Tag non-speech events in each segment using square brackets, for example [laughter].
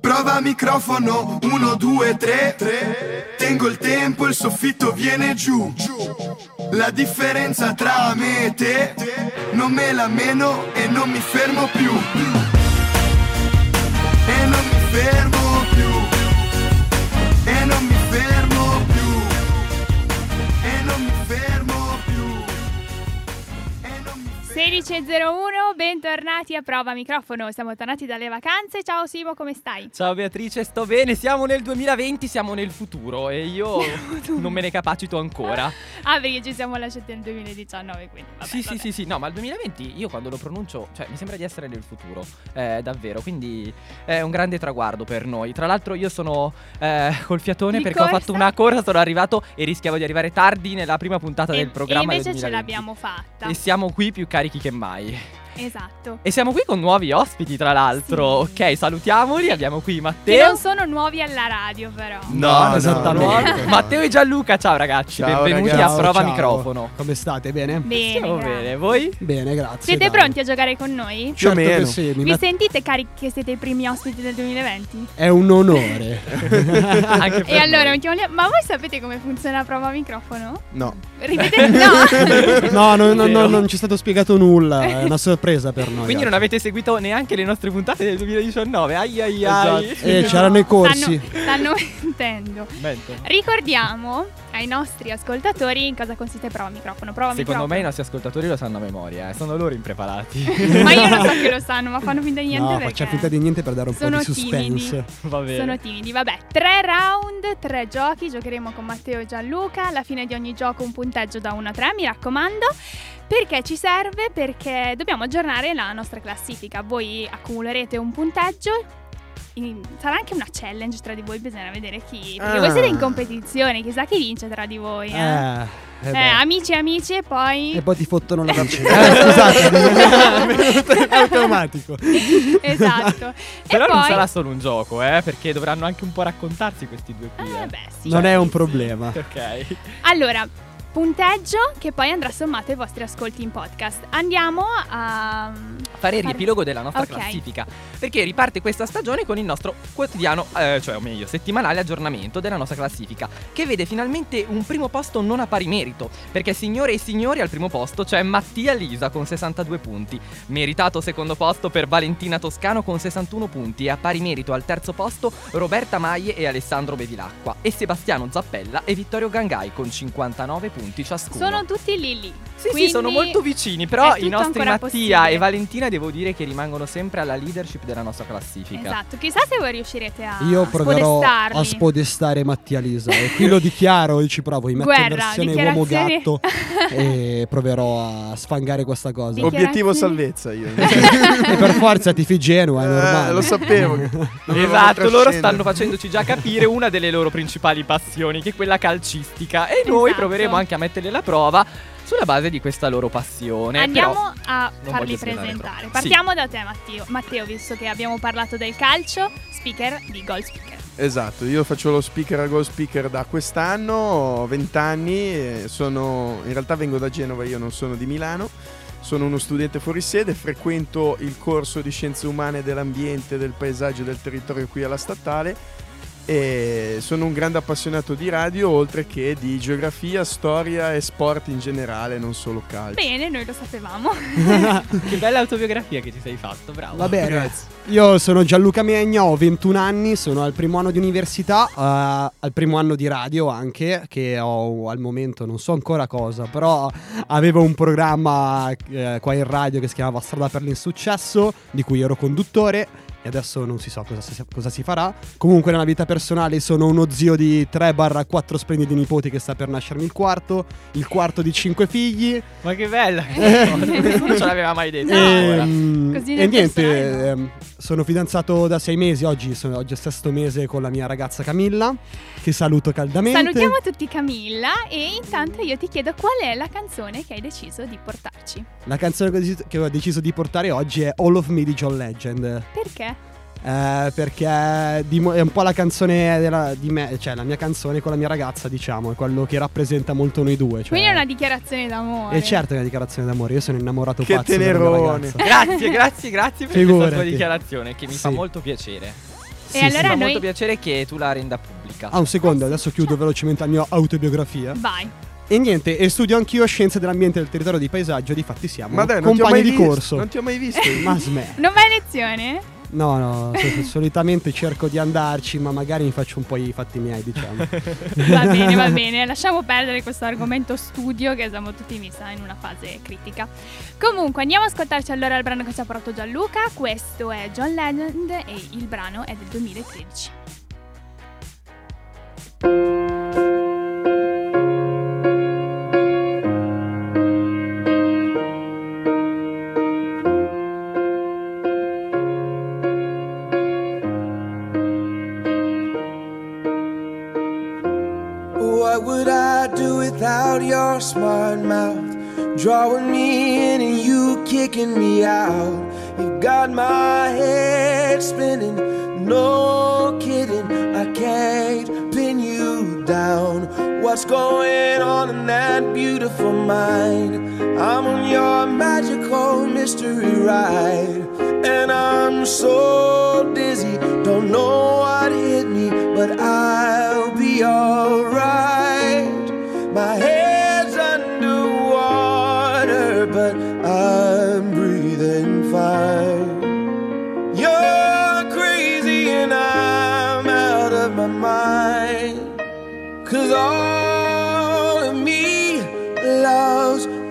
Prova microfono, 1, 2, 3, 3. Tengo il tempo, il soffitto viene giù. La differenza tra me e te, non me la meno e non mi fermo più. E non mi fermo più. E non mi fermo più. E non mi fermo più. 16.01 Bentornati a Prova Microfono. Siamo tornati dalle vacanze. Ciao Simo, come stai? Ciao Beatrice, sto bene. Siamo nel 2020, siamo nel futuro e io non me ne capacito ancora. [laughs] ah, perché ci siamo lasciati nel 2019, quindi. Vabbè, sì, vabbè. sì, sì, sì, no, ma il 2020 io quando lo pronuncio, cioè mi sembra di essere nel futuro, eh, davvero, quindi è un grande traguardo per noi. Tra l'altro io sono eh, col fiatone di perché corsa? ho fatto una corsa, sono arrivato e rischiavo di arrivare tardi nella prima puntata e, del programma. E invece del ce l'abbiamo fatta. E siamo qui più carichi che mai. Esatto. E siamo qui con nuovi ospiti, tra l'altro. Sì. Ok, salutiamoli. Abbiamo qui Che Matteo. non sono nuovi alla radio, però. No, no, esattamente. no. [laughs] Matteo e Gianluca, ciao ragazzi. Ciao, Benvenuti ragazzi. a Prova Ciao. Microfono. Come state? Bene? Bene. Stiamo grazie. bene, voi? Bene, grazie. Siete dai. pronti a giocare con noi? Più o Certo che meno. sì, mi Vi met- sentite carichi che siete i primi ospiti del 2020? è un onore. [laughs] Anche per E allora, ma voi sapete come funziona Prova Microfono? No. Ripetete, [laughs] no! no, no, no, non ci è stato spiegato nulla, è una sorpresa per noi. Quindi non avete seguito neanche le nostre puntate del 2019. Ai ai ai. Esatto. Eh, c'erano i corsi. Stanno, stanno mentendo. Mento. Ricordiamo ai nostri ascoltatori in cosa consiste Prova Microfono. Prova Secondo me i microfono. nostri ascoltatori lo sanno a memoria, eh. sono loro impreparati. [laughs] Ma io non so [laughs] che lo sanno, ma fanno finta di niente No, perché facciamo finta di niente per dare un po' di suspense. Va bene. sono timidi. Vabbè, tre round, tre giochi. Giocheremo con Matteo e Gianluca. Alla fine di ogni gioco un punteggio da 1 a 3, mi raccomando. Perché ci serve? Perché dobbiamo aggiornare la nostra classifica. Voi accumulerete un punteggio. sarà anche una challenge tra di voi, bisogna vedere chi. Perché Ah. voi siete in competizione, chissà chi vince tra di voi. Eh, Eh, eh Eh, beh. amici, amici, e poi. E poi ti fottono la [laughs] vicina. eh, scusate, [laughs] è [laughs] automatico. esatto. Però e non poi. sarà solo un gioco, eh, perché dovranno anche un po' raccontarsi questi due qui. Eh, eh. beh, sì. Non è un problema. Ok. Allora, punteggio che poi andrà sommato ai vostri ascolti in podcast. Andiamo a Fare il riepilogo della nostra Ok. classifica. Perché riparte questa stagione con il nostro quotidiano, eh, cioè o meglio, settimanale aggiornamento della nostra classifica. Che vede finalmente un primo posto non a pari merito. Perché signore e signori al primo posto c'è Mattia Lisa con 62 punti. Meritato secondo posto per Valentina Toscano con 61 punti. E a pari merito al terzo posto Roberta Maie e Alessandro Bevilacqua. E Sebastiano Zappella e Vittorio Gangai con 59 punti ciascuno. Sono tutti lì lì. Sì, Quindi sì, sono molto vicini, però i nostri Mattia possibile. e Valentina devo dire che rimangono sempre alla leadership della nostra classifica. Esatto, chissà se voi riuscirete a Io proverò a spodestare Mattia Lisa. E qui lo dichiaro, io ci provo. Mi metto in Guerra, versione uomo gatto [laughs] e proverò a sfangare questa cosa. Obiettivo salvezza io. [laughs] e per forza tifi Genoa, è Eh, normale. lo sapevo. [laughs] Esatto, loro stanno facendoci già capire una delle loro principali passioni, che è quella calcistica. E noi Esatto. proveremo anche a metterli alla prova sulla base di questa loro passione. Andiamo Però a farli presentare. Partiamo da te Matteo. Matteo, visto che abbiamo parlato del calcio, speaker di Goal Speaker. Esatto, io faccio lo speaker a Go Speaker da quest'anno, ho 20 anni, sono, in realtà vengo da Genova, io non sono di Milano. Sono uno studente fuori sede, frequento il corso di scienze umane dell'ambiente, del paesaggio e del territorio qui alla statale e sono un grande appassionato di radio oltre che di geografia, storia e sport in generale, non solo calcio. Bene, noi lo sapevamo. [laughs] che bella autobiografia che ti sei fatto, bravo. Va bene. Grazie. Io sono Gianluca Megna, ho 21 anni, sono al primo anno di università, eh, al primo anno di radio anche, che ho al momento non so ancora cosa, però avevo un programma eh, qua in radio che si chiamava Strada per l'insuccesso, di cui ero conduttore. E adesso non si so cosa si, cosa si farà. Comunque, nella vita personale, sono uno zio di 3-4 splendidi nipoti che sta per nascermi il quarto. Il quarto di 5 figli. Ma che bella! [laughs] Nessuno ce l'aveva mai detto. ancora. Ehm, Così e niente, no. ehm, sono fidanzato da sei mesi. Oggi, sono, oggi è il sesto mese con la mia ragazza Camilla, che saluto caldamente. Salutiamo tutti Camilla e intanto io ti chiedo qual è la canzone che hai deciso di portarci. La canzone che ho, deciso, che ho deciso di portare oggi è All of Me di John Legend. Perché? Eh, perché è un po' la canzone della- di me, cioè la mia canzone con la mia ragazza, diciamo, è quello che rappresenta molto noi due. Cioè, Quindi è una dichiarazione d'amore. E certo è una dichiarazione d'amore, io sono innamorato Che pazzo della mia tenerone. Grazie, grazie, grazie per questa tua Figurati. dichiarazione che mi fa Sì. molto piacere. E allora Mi fa noi... molto piacere che tu la renda pubblica. Ah, un secondo, sì, adesso chiudo velocemente la mia autobiografia. Vai. E niente, e studio anch'io scienze dell'ambiente e del territorio di paesaggio, difatti siamo Ma dai, compagni di visto. corso. Non ti ho mai visto. Ma sme. Non vai a lezione? No, no, so- solitamente cerco di andarci, ma magari mi faccio un po' i fatti miei, diciamo. [laughs] Va bene, va bene. Lasciamo perdere questo argomento studio che siamo tutti mi sa in una fase critica. Comunque, andiamo a ascoltarci allora il brano che ci ha portato Gianluca. Questo è John Legend e il brano è del 2013.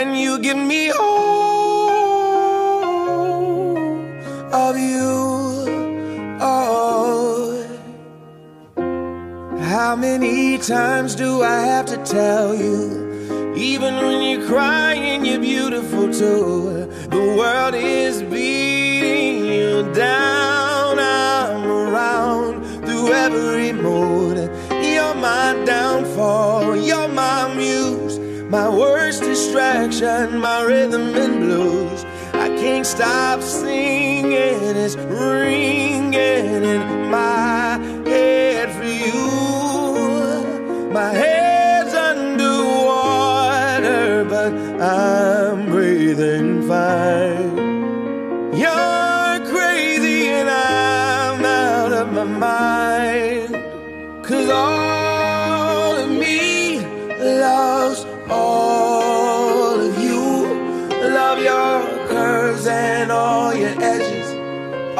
And you give me all of you. Oh. How many times do I have to tell you? Even when you're crying, you're beautiful too. The world is beating you down. I'm around through every mood. You're my downfall. You're my. My worst distraction, my rhythm and blues. I can't stop singing. It's ringing in my head for you. My head's underwater, but I'm breathing fine.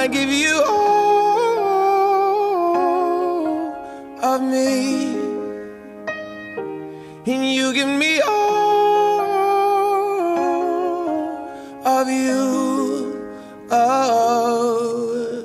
I give you all of me, and you give me all of you. Oh.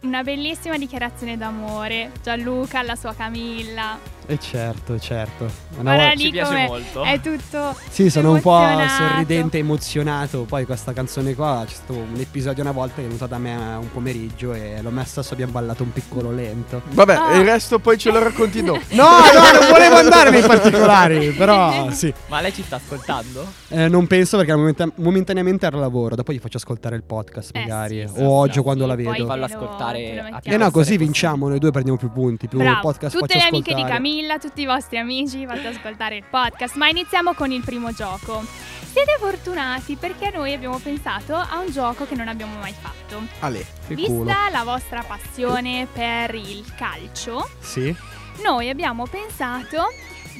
Una bellissima dichiarazione d'amore, Gianluca alla sua Camilla. E certo, certo. Una volta- Ci piace come molto. è tutto Sì, sono un po' emozionato. sorridente e emozionato. Poi questa canzone qua c'è stato un episodio una volta che è venuta da me un pomeriggio e l'ho messa adesso abbiamo ballato un piccolo lento. Vabbè, Ah. il resto poi ce lo racconti dopo. [laughs] No, no, non volevo andare nei particolari, però [laughs] sì. Ma lei ci sta ascoltando? Eh, non penso perché momenta- momentaneamente era al lavoro, dopo gli faccio ascoltare il podcast Eh, magari, sì, sì, o oggi sì, quando sì, la poi vedo. Fallo te lo- ascoltare mettiamo. Eh no, così vinciamo, noi due prendiamo più punti, più Bravo, podcast tutte faccio le amiche ascoltare. di Camilla, tutti i vostri amici, fate ascoltare il podcast. Ma iniziamo con il primo gioco. Siete fortunati perché noi abbiamo pensato a un gioco che non abbiamo mai fatto. Ale. Che Vista culo. la vostra passione per il calcio, Sì. noi abbiamo pensato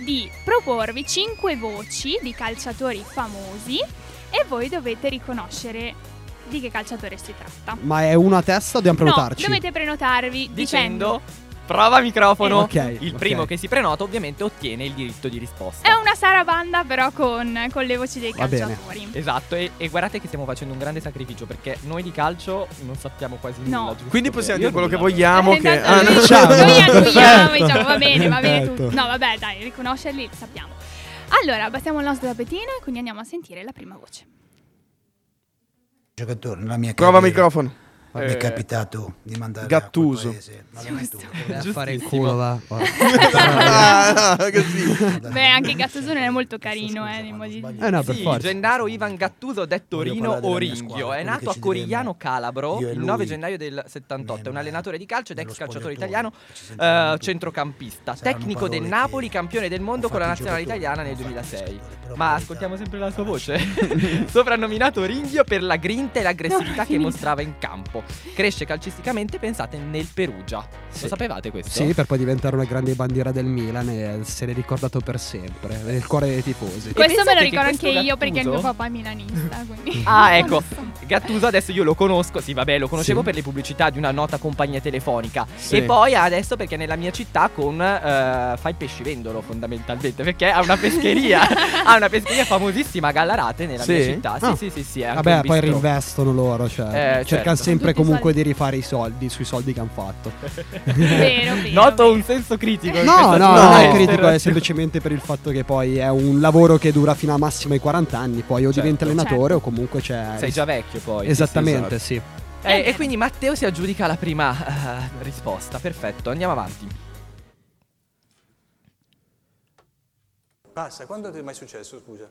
di proporvi 5 voci di calciatori famosi e voi dovete riconoscere di che calciatore si tratta. Ma è uno a testa o dobbiamo No, prenotarci? dovete prenotarvi dicendo Dicendo prova microfono. Ok, Il ok. primo che si prenota ovviamente ottiene il diritto di risposta. È una sarabanda però con, con le voci dei Va bene. calciatori. Esatto, e, e guardate che stiamo facendo un grande sacrificio perché noi di calcio non sappiamo quasi No. nulla. Quindi possiamo dire quello che vogliamo. Eh, Che... tanto Ah, noi- no. Diciamo. Noi annuiamo, Perfetto. diciamo va bene, va bene Perfetto. tutto. No, vabbè, dai, riconoscerli lo sappiamo. Allora, abbassiamo il nostro tappettino e quindi andiamo a sentire la prima voce. giocatore nella mia Prova carriera microfono. Mi è Eh, capitato di mandare Gattuso. a paese a fare il culo, va. [laughs] Ah, così. Beh, anche Gattuso non è molto carino, eh, nei modi di Eh no, per Sì, forza. Gennaro Ivan Gattuso, detto Voglio Rino Oringhio, è nato a Corigliano Calabro il lui 9 gennaio del 78. È un allenatore di calcio ed ex calciatore italiano, eh, centrocampista, tecnico del Napoli, campione del mondo con la nazionale italiana nel non ho fatto 2006. i giocatori, però Ma ascoltiamo sempre la sua voce. [laughs] [laughs] Soprannominato Oringhio per la grinta e l'aggressività No, che mostrava in campo. Cresce calcisticamente, pensate, nel Perugia. Sì. Lo sapevate questo? Sì, per poi diventare una grande bandiera del Milan e se l'è ricordato per sempre, nel cuore dei tifosi. Questo me lo ricordo anche questo io perché il mio Gattuso- papà è milanista, quindi... [laughs] Ah, ecco. Gattuso adesso io lo conosco, sì, vabbè, lo conoscevo Sì. per le pubblicità di una nota compagnia telefonica. Sì. E poi adesso perché nella mia città con eh, fa il pescivendolo fondamentalmente, perché ha una pescheria, [laughs] ha una pescheria famosissima a Gallarate nella Sì? mia città. Sì, Ah. sì, sì, sì, è anche Vabbè, un poi bistrò. reinvestono loro, cioè Eh, cercano certo. sempre I comunque soldi. di rifare i soldi sui soldi che hanno fatto. Vero, [laughs] vero, Noto vero. un senso critico. No, no, sua non è No. critico, è semplicemente per il fatto che poi è un lavoro che dura fino a massimo ai 40 anni, poi o Certo. diventi allenatore Certo. o comunque c'è... Sei già vecchio poi. Esattamente, sì, sì. Eh, e quindi Matteo si aggiudica la prima eh, risposta. Perfetto, andiamo avanti. Basta, quando ti è mai successo, scusa?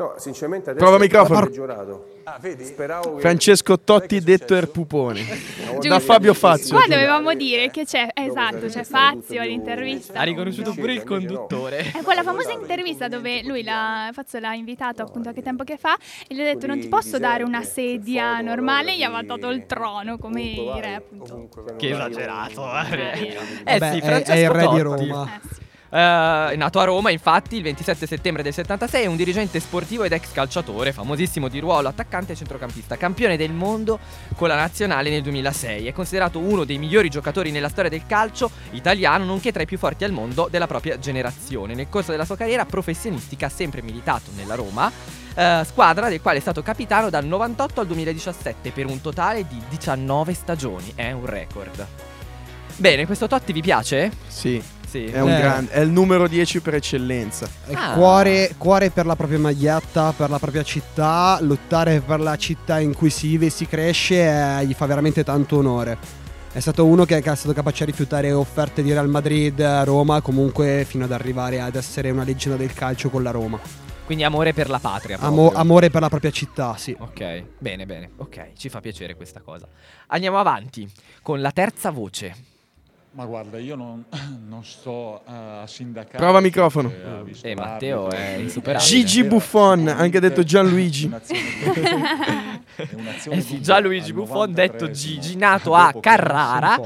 No, sinceramente adesso Prova microfono. è peggiorato. Ah, vedi? Speravo che Francesco Totti, detto? Erpupone. [laughs] Giusto. Da Fabio Fazio. Qua dovevamo dire che c'è, esatto, c'è Fazio all'intervista. Ha riconosciuto pure il conduttore. È quella famosa intervista dove lui l'ha, Fazio l'ha invitato appunto a che tempo che fa e gli ha detto non ti posso dare una sedia normale, gli aveva dato il trono come i re appunto. Che esagerato. Eh, Eh sì, è- Francesco è il re di. Roma. Eh, sì. Eh, è nato a Roma, infatti, il 27 settembre del 76, è un dirigente sportivo ed ex calciatore, famosissimo di ruolo, attaccante e centrocampista, campione del mondo con la nazionale nel 2006. È considerato uno dei migliori giocatori nella storia del calcio italiano, nonché tra i più forti al mondo della propria generazione. Nel corso della sua carriera professionistica ha sempre militato nella Roma, eh, squadra del quale è stato capitano dal 98 al 2017 per un totale di 19 stagioni. È un record. Bene, questo Totti vi piace? Sì, Sì. è un Eh. grande. È il numero 10 per eccellenza. È Ah. cuore, cuore per la propria maglietta, per la propria città, lottare per la città in cui si vive e si cresce eh, gli fa veramente tanto onore. È stato uno che, è stato capace di rifiutare offerte di Real Madrid, Roma, comunque fino ad arrivare ad essere una leggenda del calcio con la Roma. Quindi amore per la patria. Amo- amore per la propria città, sì. Ok, bene, bene. Ok, ci fa piacere questa cosa. Andiamo avanti con la terza voce. Ma guarda, io non, [clears throat] non sto eh, a sindacare. Prova microfono. eh, Eh, Matteo è insuperabile. Gigi Buffon, anche detto Gianluigi. [laughs] Eh sì, Gianluigi Buffon, 93esimo, detto Gigi, nato a Carrara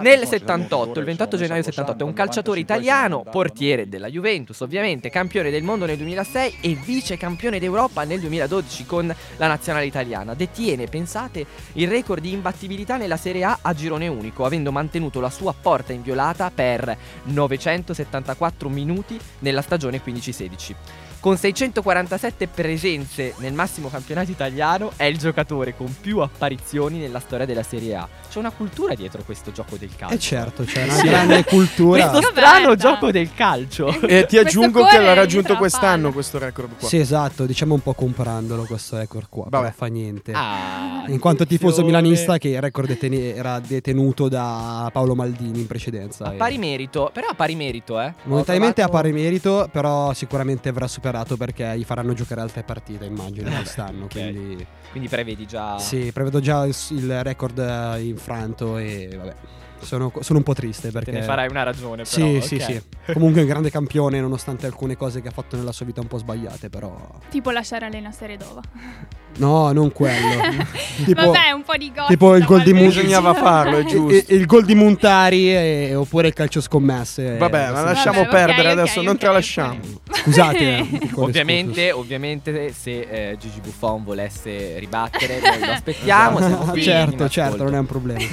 nel forse 78, il 28 gennaio 78. È un calciatore italiano, portiere della Juventus, ovviamente, campione del mondo nel 2006 e vice campione d'Europa nel 2012 con la nazionale italiana. Detiene, pensate, il record di imbattibilità nella Serie A a girone unico, avendo mantenuto la sua porta inviolata per 974 minuti nella stagione 15-16. Con 647 presenze nel massimo campionato italiano è il giocatore con più apparizioni nella storia della Serie A. C'è una cultura dietro questo gioco del calcio. E certo, c'è una Sì. grande [laughs] cultura. Questo strano gioco del calcio. [laughs] E ti aggiungo che l'ha raggiunto quest'anno questo record qua. Sì, esatto, diciamo un po' comprandolo questo record qua, Vabbè. fa niente. Ah, In quanto tifoso milanista che il record deteni- era detenuto da Paolo Maldini in precedenza. A pari merito, però a pari merito, eh. Momentaneamente Ho a trovato- pari merito, però sicuramente verrà superato perché gli faranno giocare altre partite, immagino, quest'anno. Ok. Quindi Quindi prevedi già. sì, prevedo già il, record eh, infranto e vabbè. Sono, sono un po' triste perché... Te ne farai una ragione, però. Sì, ok. sì, sì. Comunque è un grande campione, nonostante alcune cose che ha fatto nella sua vita un po' sbagliate, però... Tipo lasciare Elena Seredova. [laughs] No, non quello. [laughs] tipo, Vabbè, un po' di gossip. tipo il gol di. Bisognava [laughs] farlo, è il, giusto. il gol di Montari e- oppure il calcio scommesse. Vabbè, eh, ma sì. lasciamo Vabbè, perdere ok, adesso, non ok, tralasciamo. [laughs] Scusate. eh, Ovviamente, ovviamente, se eh, Gigi Buffon volesse ribattere, lo aspettiamo. excursus. Siamo qui in certo, certo, ascolto. non è un problema.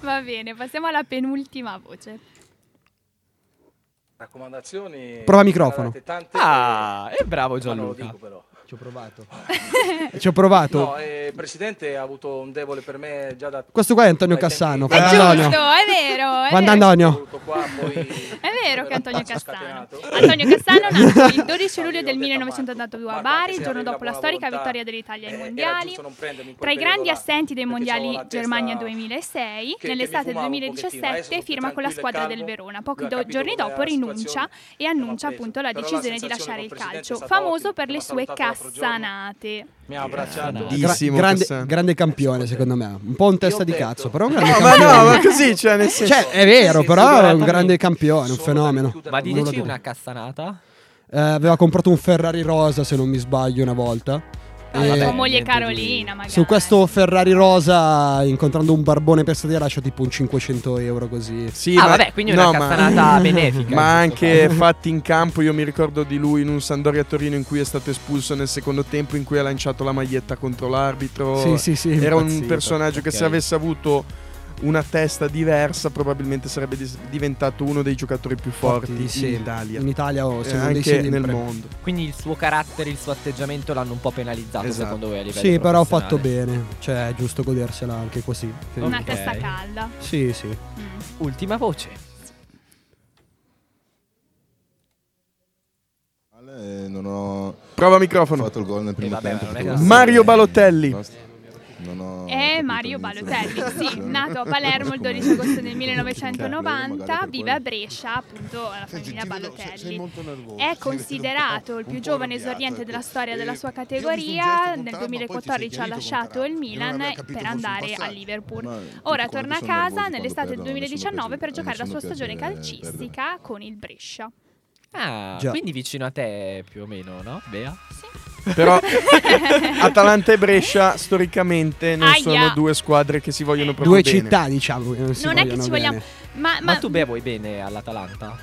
Va bene, passiamo alla penultima voce. Raccomandazioni. Prova microfono. Tante, Ah, e bravo ma non lo Gianluca. Ci ho provato. [laughs] Ci ho provato. No, eh, il presidente ha avuto un debole per me già da Questo qua è Antonio Cassano. È giusto, Antonio. è vero. È vero. Antonio. voluto qua, poi È vero che Antonio Cassano. Antonio Cassano [laughs] nato il 12 No, luglio io del ho detto a 1982 a Bari, il giorno dopo la storica vittoria dell'Italia ai eh, mondiali. Tra i grandi assenti dei mondiali Germania 2006, che- che nell'estate del fumavo un pochettino. 2017 Adesso firma con la squadra del Verona. Pochi giorni dopo rinuncia e annuncia appunto la decisione di lasciare il calcio, famoso per le sue giorno. Cassanate. mi ha abbracciato. Gra- Bellissimo grande, grande campione, secondo me. Un po' un testa di cazzo, però un grande No, ma campione. no, ma così, cioè, nel senso. Cioè, è vero, Sì, però è un grande campione, un fenomeno. Ma diteci una cassanata. Eh, aveva comprato un Ferrari rosa, se non mi sbaglio, una volta. Ah, E- la sua vabbè, moglie Carolina, magari. Su questo Ferrari rosa, incontrando un barbone per strada, lascio tipo un 500 euro così. Sì, ah, ma- vabbè, quindi una no, ma- cassanata [laughs] benefica. Ma anche caso. fatti in campo, io mi ricordo di lui in un Sandoria Torino in cui è stato espulso nel secondo tempo, in cui ha lanciato la maglietta contro l'arbitro. Sì, sì, sì. Era un personaggio che ok. se avesse avuto una testa diversa probabilmente sarebbe dis- diventato uno dei giocatori più forti, di in. Italia In Italia o e dei anche nel mondo. Quindi il suo carattere, il suo atteggiamento l'hanno un po' penalizzato Esatto. secondo voi a livello Sì, però ha fatto bene. Cioè, è giusto godersela anche così. Una Ok. testa calda. Sì, sì. Mm. Ultima voce. Eh, non ho Prova microfono. fatto il gol nel primo vabbè, tempo. ho- Mario Balotelli. Basta. È capito Mario Balotelli, sì, situazione. [laughs] nato a Palermo il 12 Come- agosto del [laughs] Magari 1990, per vive a Brescia, appunto la famiglia Balotelli. È considerato il più giovane esordiente della ecco. storia della sua categoria. Nel Trump, ma poi ti 2014 sei ha lasciato il Milan per andare al passati. Liverpool. Ora torna a casa nell'estate del perdono, a nessuno 2019 per a giocare la sua stagione calcistica con il Brescia. Ah, Già. quindi vicino a te più o meno, no? Bea? Però [laughs] Atalanta e Brescia storicamente non Aia. sono due squadre che si vogliono proprio Due bene. città, diciamo. che Non, si Non è che vogliono ci bene. vogliamo. Ma, Ma, ma, tu Bea vuoi bene all'Atalanta?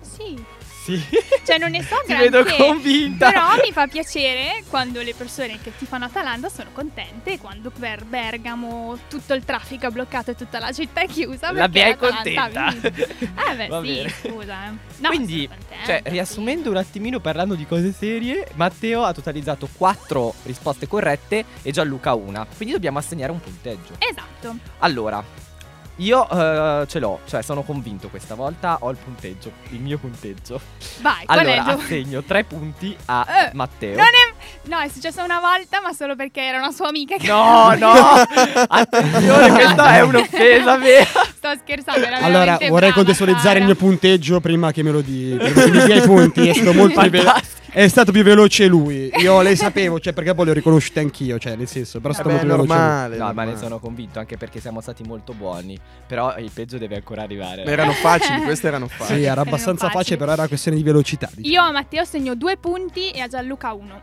Sì. Sì. Cioè, non ne so [laughs] Ti vedo granché. convinta. Però mi fa piacere quando le persone che ti fanno Atalanta sono contente quando per Bergamo tutto il traffico è bloccato e tutta la città è chiusa. La Bea è contenta. Eh beh, [laughs] Va sì, bene. scusa. eh. No, Quindi, cioè, riassumendo un attimino, parlando di cose serie, Matteo ha totalizzato 4 risposte corrette e Gianluca una. Quindi dobbiamo assegnare un punteggio. Esatto. Allora, io eh, ce l'ho, cioè sono convinto questa volta, ho il punteggio, il mio punteggio. Vai, qual Allora, è il tuo- assegno 3 punti a Eh, Matteo. Non è... No, è successo una volta, ma solo perché era una sua amica che... No, no! Attenzione, questa è un'offesa vera. Sto scherzando, era Allora, vorrei brava, contestualizzare il mio punteggio prima che me lo dia i punti. È stato molto Fantastico. È stato più veloce lui. Io lei sapevo, cioè, perché poi le ho riconosciute anch'io, cioè, nel senso, però è stato Vabbè, molto veloce. lui. normale. No, ma normale. ne sono convinto, anche perché siamo stati molto buoni. Però il peggio deve ancora arrivare. Erano facili, [laughs] queste erano Sì, facili. era abbastanza facile, però era questione di velocità. diciamo. Io a Matteo segno due punti e a Gianluca uno.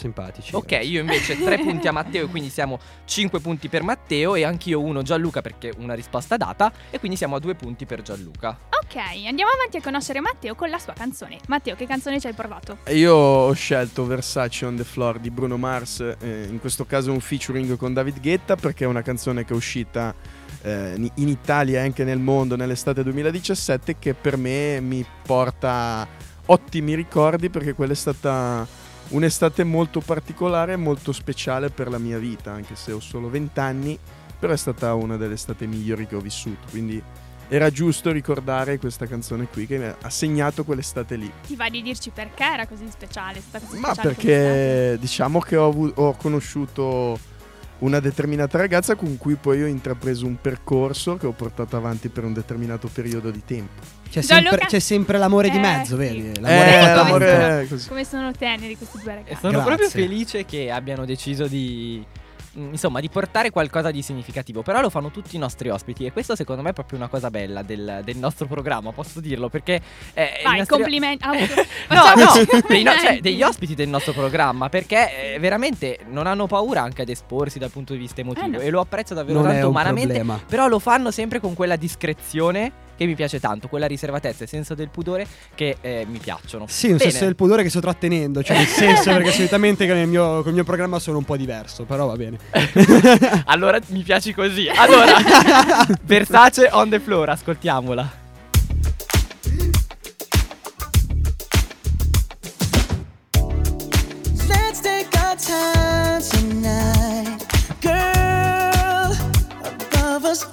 Simpatici. Ok, io invece 3 punti a Matteo e quindi siamo 5 punti per Matteo e anch'io uno Gianluca perché una risposta data e quindi siamo a 2 punti per Gianluca. Ok, andiamo avanti a conoscere Matteo con la sua canzone. Matteo, che canzone ci hai portato? E Io ho scelto Versace on the Floor di Bruno Mars, eh, in questo caso un featuring con David Guetta perché è una canzone che è uscita eh, in Italia e anche nel mondo nell'estate 2017 che per me mi porta ottimi ricordi perché quella è stata un'estate molto particolare e molto speciale per la mia vita, anche se ho solo 20 anni, però è stata una delle estate migliori che ho vissuto, quindi era giusto ricordare questa canzone qui che mi ha segnato quell'estate lì. Ti va di dirci perché era così speciale? Così Ma speciale perché diciamo che ho, ho conosciuto una determinata ragazza con cui poi ho intrapreso un percorso che ho portato avanti per un determinato periodo di tempo. C'è sempre, c'è sempre l'amore di Eh, mezzo, sì. vedi? Eh, L'amore fatato. l'amore è così. Come sono teneri questi due E ragazzi? sono Grazie. proprio felice che abbiano deciso di. Mm, Insomma, di portare qualcosa di significativo. Però lo fanno tutti i nostri ospiti. E questo, secondo me, è proprio una cosa bella del, del nostro programma. Posso dirlo? Perché. eh, Vai, nostri- complimenti. Ah, [laughs] No, no, [laughs] dei no- cioè, degli ospiti del nostro programma perché eh, veramente non hanno paura anche ad esporsi dal punto di vista emotivo Eh no. e lo apprezzo davvero Non tanto umanamente, problema. però lo fanno sempre con quella discrezione che mi piace tanto, quella riservatezza e senso del pudore che eh, mi piacciono. Sì, un Bene. senso del pudore che sto trattenendo, cioè nel senso [laughs] perché solitamente con il mio, col mio programma sono un po' diverso, però va bene. [laughs] allora mi piaci così. Allora, [laughs] Versace on the floor, ascoltiamola. Let's take our time tonight, girl. Above us,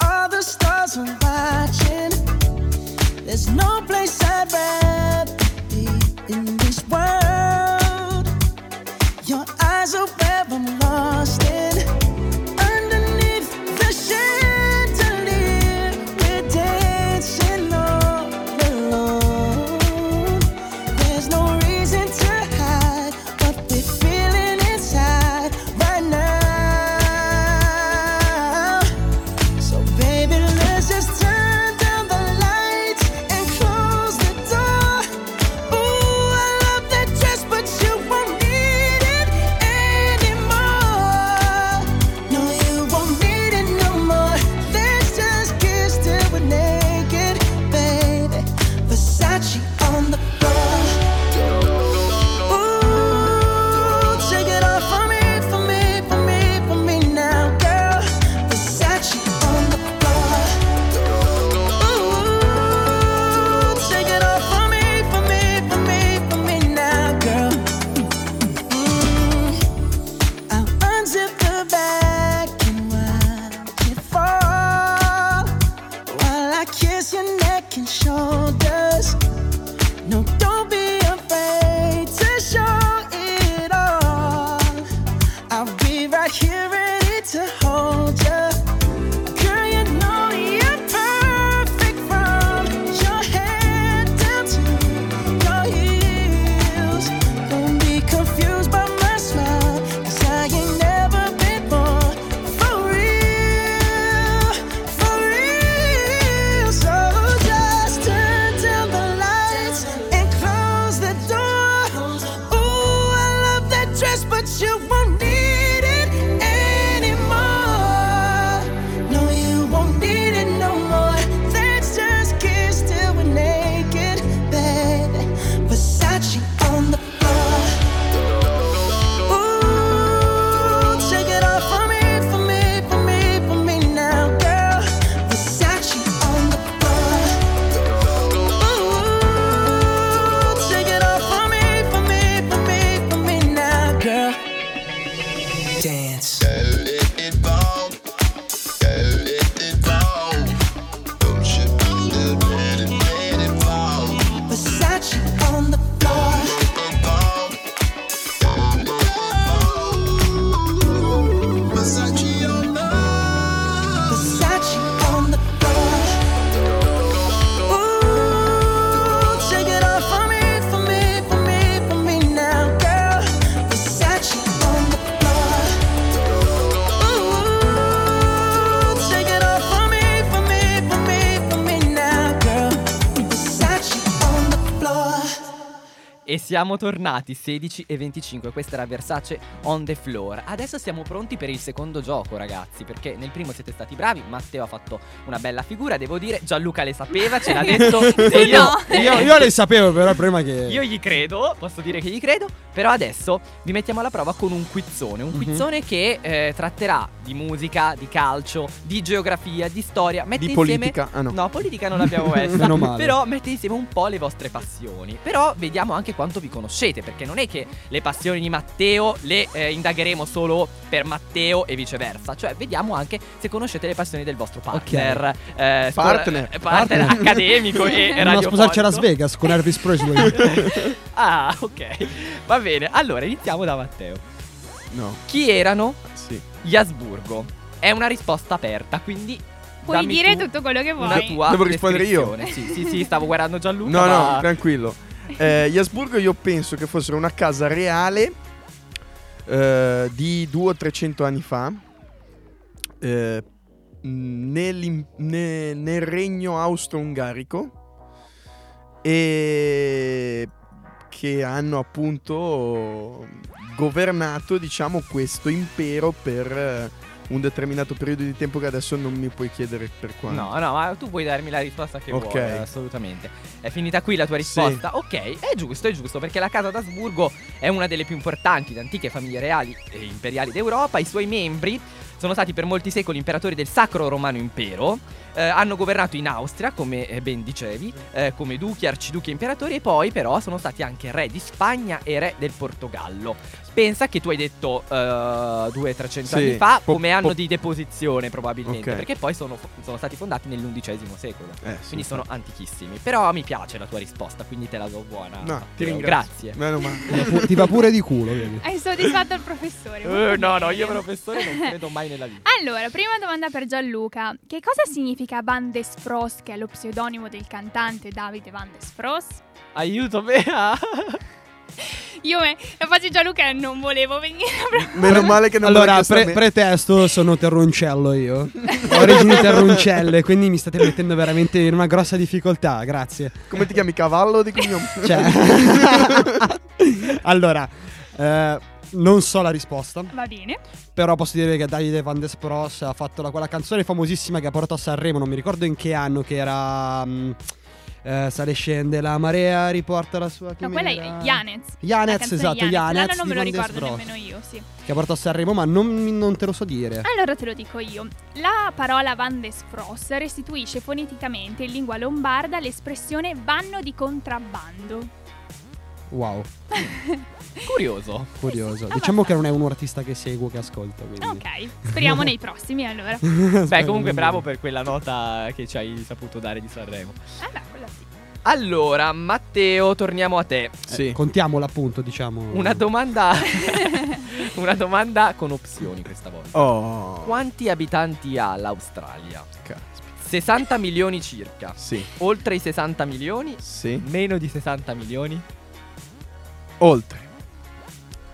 siamo tornati 16 e 25, questa era Versace on the floor. Adesso siamo pronti per il secondo gioco, ragazzi, perché nel primo siete stati bravi, Matteo ha fatto una bella figura, devo dire, Gianluca le sapeva, ce l'ha [laughs] detto. io, [laughs] Io, io le sapevo, però prima che. io gli credo, posso dire che gli credo, però adesso vi mettiamo alla prova con un quizzone, un Mhm. quizzone che eh, tratterà di musica, di calcio, di geografia, di storia, mette Di insieme politica. Ah no. No, politica non l'abbiamo [laughs] messa. Però mette insieme un po' le vostre passioni. Però vediamo anche quanto vi conoscete. Perché non è che le passioni di Matteo le eh, indagheremo solo per Matteo e viceversa. Cioè, vediamo anche se conoscete le passioni del vostro partner. eh, scol- Partner. eh, partner accademico e [laughs] Andiamo a sposarci a Las. Vegas con Elvis Presley. [laughs] Ah, ok. Va bene. Allora, iniziamo da Matteo. No. Chi erano Sì. gli Asburgo? È una risposta aperta, quindi. Puoi dire tu tutto quello che una vuoi. tua Devo rispondere io? Sì, sì, sì, stavo guardando Gianluca. No, no, ma- tranquillo. Eh, gli Asburgo io penso che fossero una casa reale eh, di 200-300 anni fa eh, nell'im- ne- nel regno austro-ungarico e che hanno appunto governato diciamo questo impero per un determinato periodo di tempo che adesso non mi puoi chiedere per quanto. No, no, ma tu puoi darmi la risposta che Ok. vuoi, assolutamente. È finita qui la tua risposta? Ok, è giusto, è giusto, perché la casa d'Asburgo è una delle più importanti ed antiche famiglie reali e imperiali d'Europa. I suoi membri sono stati per molti secoli imperatori del Sacro Romano Impero. Eh, hanno governato in Austria, come eh, ben dicevi, eh, come duchi, arciduchi e imperatori, e poi però sono stati anche re di Spagna e re del Portogallo. Pensa che tu hai detto eh, 200-300 Sì, anni fa po- come anno po- di deposizione probabilmente, Ok. perché poi sono, sono stati fondati nell'undicesimo secolo. Eh, sì, quindi sono infatti. antichissimi. Però mi piace la tua risposta, quindi te la do buona. No, ti ringrazio. Grazie. Meno male. [laughs] Ti va pure di culo, vedi. Hai soddisfatto il professore. Molto no, no, io professore non credo mai nella [laughs] vita. Allora, prima domanda per Gianluca. Che cosa significa Van des Fros, che è lo pseudonimo del cantante Davide Van des Fros? Aiuto, Bea. Io me, lo faccio Gianluca e non volevo venire. Meno male che non Allora, pre- pretesto sono terroncello io. Ho [laughs] origini terroncelle, quindi mi state mettendo veramente in una grossa difficoltà, grazie. Come ti chiami cavallo di cognome? Cioè... [laughs] [laughs] allora, eh, non so la risposta, Va bene. però posso dire che Davide Van des Pros ha fatto la- quella canzone famosissima che ha portato a Sanremo, non mi ricordo in che anno, che era... mm, eh, sale scende la marea, riporta la sua No, quella è Yanez. Yanez, esatto, Yanez. Yanez non me lo ricordo Bros. nemmeno io, sì. Che ha portato a Sanremo, ma non, non te lo so dire. Allora te lo dico io. La parola Van des Fros restituisce foneticamente in lingua lombarda l'espressione vanno di contrabbando. Wow, [laughs] Curioso. curioso. Diciamo che non è un artista che seguo, che ascolto. Quindi. Ok, speriamo nei prossimi allora. [laughs] Beh, comunque bravo per quella nota che ci hai saputo dare di Sanremo. Ah beh, quella sì. Allora, Matteo, torniamo a te. Eh, contiamola appunto, diciamo. Una domanda [laughs] [laughs] Una domanda con opzioni questa volta. Oh. Quanti abitanti ha l'Australia? Caspita. 60 milioni circa. Sì. Oltre i 60 milioni? Sì. Meno di 60 milioni? Oltre.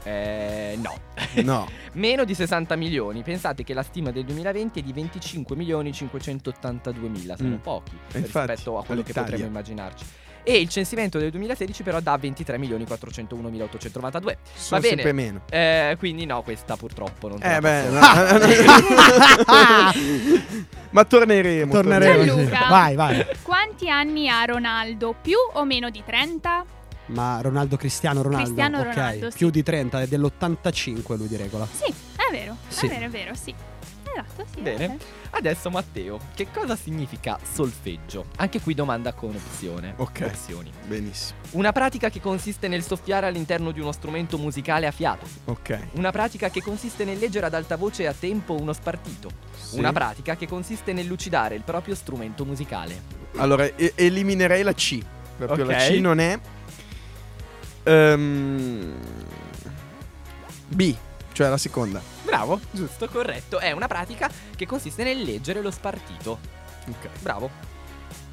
Eh, no. No. [laughs] Meno di 60 milioni. Pensate che la stima del 2020 è di 25 milioni 582 mila. Sono Mm. pochi infatti, rispetto a quello che all'Italia. potremmo immaginarci. E il censimento del 2016 però dà 23 milioni 401 mila 892. Sono Va bene. sempre meno. Eh, quindi no, questa purtroppo non Eh beh, posso- [laughs] [laughs] ma torneremo. Torneremo. Gianluca. Vai, vai. Quanti anni ha Ronaldo? Più o meno di 30? Ma Ronaldo Cristiano Ronaldo. Cristiano ok. Ronaldo, sì. Più di 30, è dell'85 lui di regola. Sì, è vero. Sì. È vero, è vero, sì. Esatto, sì. Bene. ok. Adesso Matteo, che cosa significa solfeggio? Anche qui domanda con opzione. Ok. Opzioni. Benissimo. Una pratica che consiste nel soffiare all'interno di uno strumento musicale a fiato. Ok. Una pratica che consiste nel leggere ad alta voce e a tempo uno spartito. Sì. Una pratica che consiste nel lucidare il proprio strumento musicale. Allora, e- eliminerei la C. Proprio la Ok. C non è. Ehm, B, cioè la seconda. Bravo, giusto, corretto. È una pratica che consiste nel leggere lo spartito. Ok. Bravo.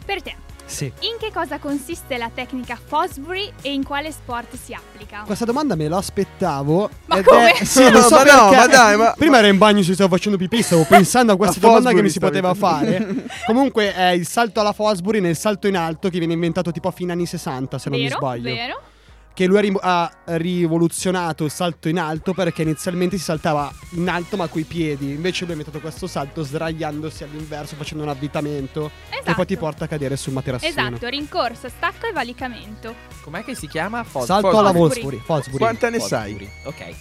Per te, Sì. in che cosa consiste la tecnica Fosbury e in quale sport si applica? Questa domanda me l'aspettavo. Ma ed come? È... Sì, non so Ma no, ma dai, ma- Prima ero in bagno, si stavo facendo pipì, stavo pensando a questa [laughs] A domanda che Fosbury mi si poteva fare. [laughs] Comunque è il salto alla Fosbury nel salto in alto che viene inventato tipo a fine anni 60, se non mi vero, sbaglio. vero? Che lui ha, rim- ha rivoluzionato il salto in alto perché inizialmente si saltava in alto ma coi piedi. Invece lui ha inventato questo salto sdraiandosi all'inverso facendo un avvitamento che poi ti porta a cadere sul materassino. Esatto, rincorsa, stacco e valicamento. Com'è che si chiama? Fos- Salto Fosbury. alla Wolfsburg. Fosbury. Quante ne Fosbury. Ok.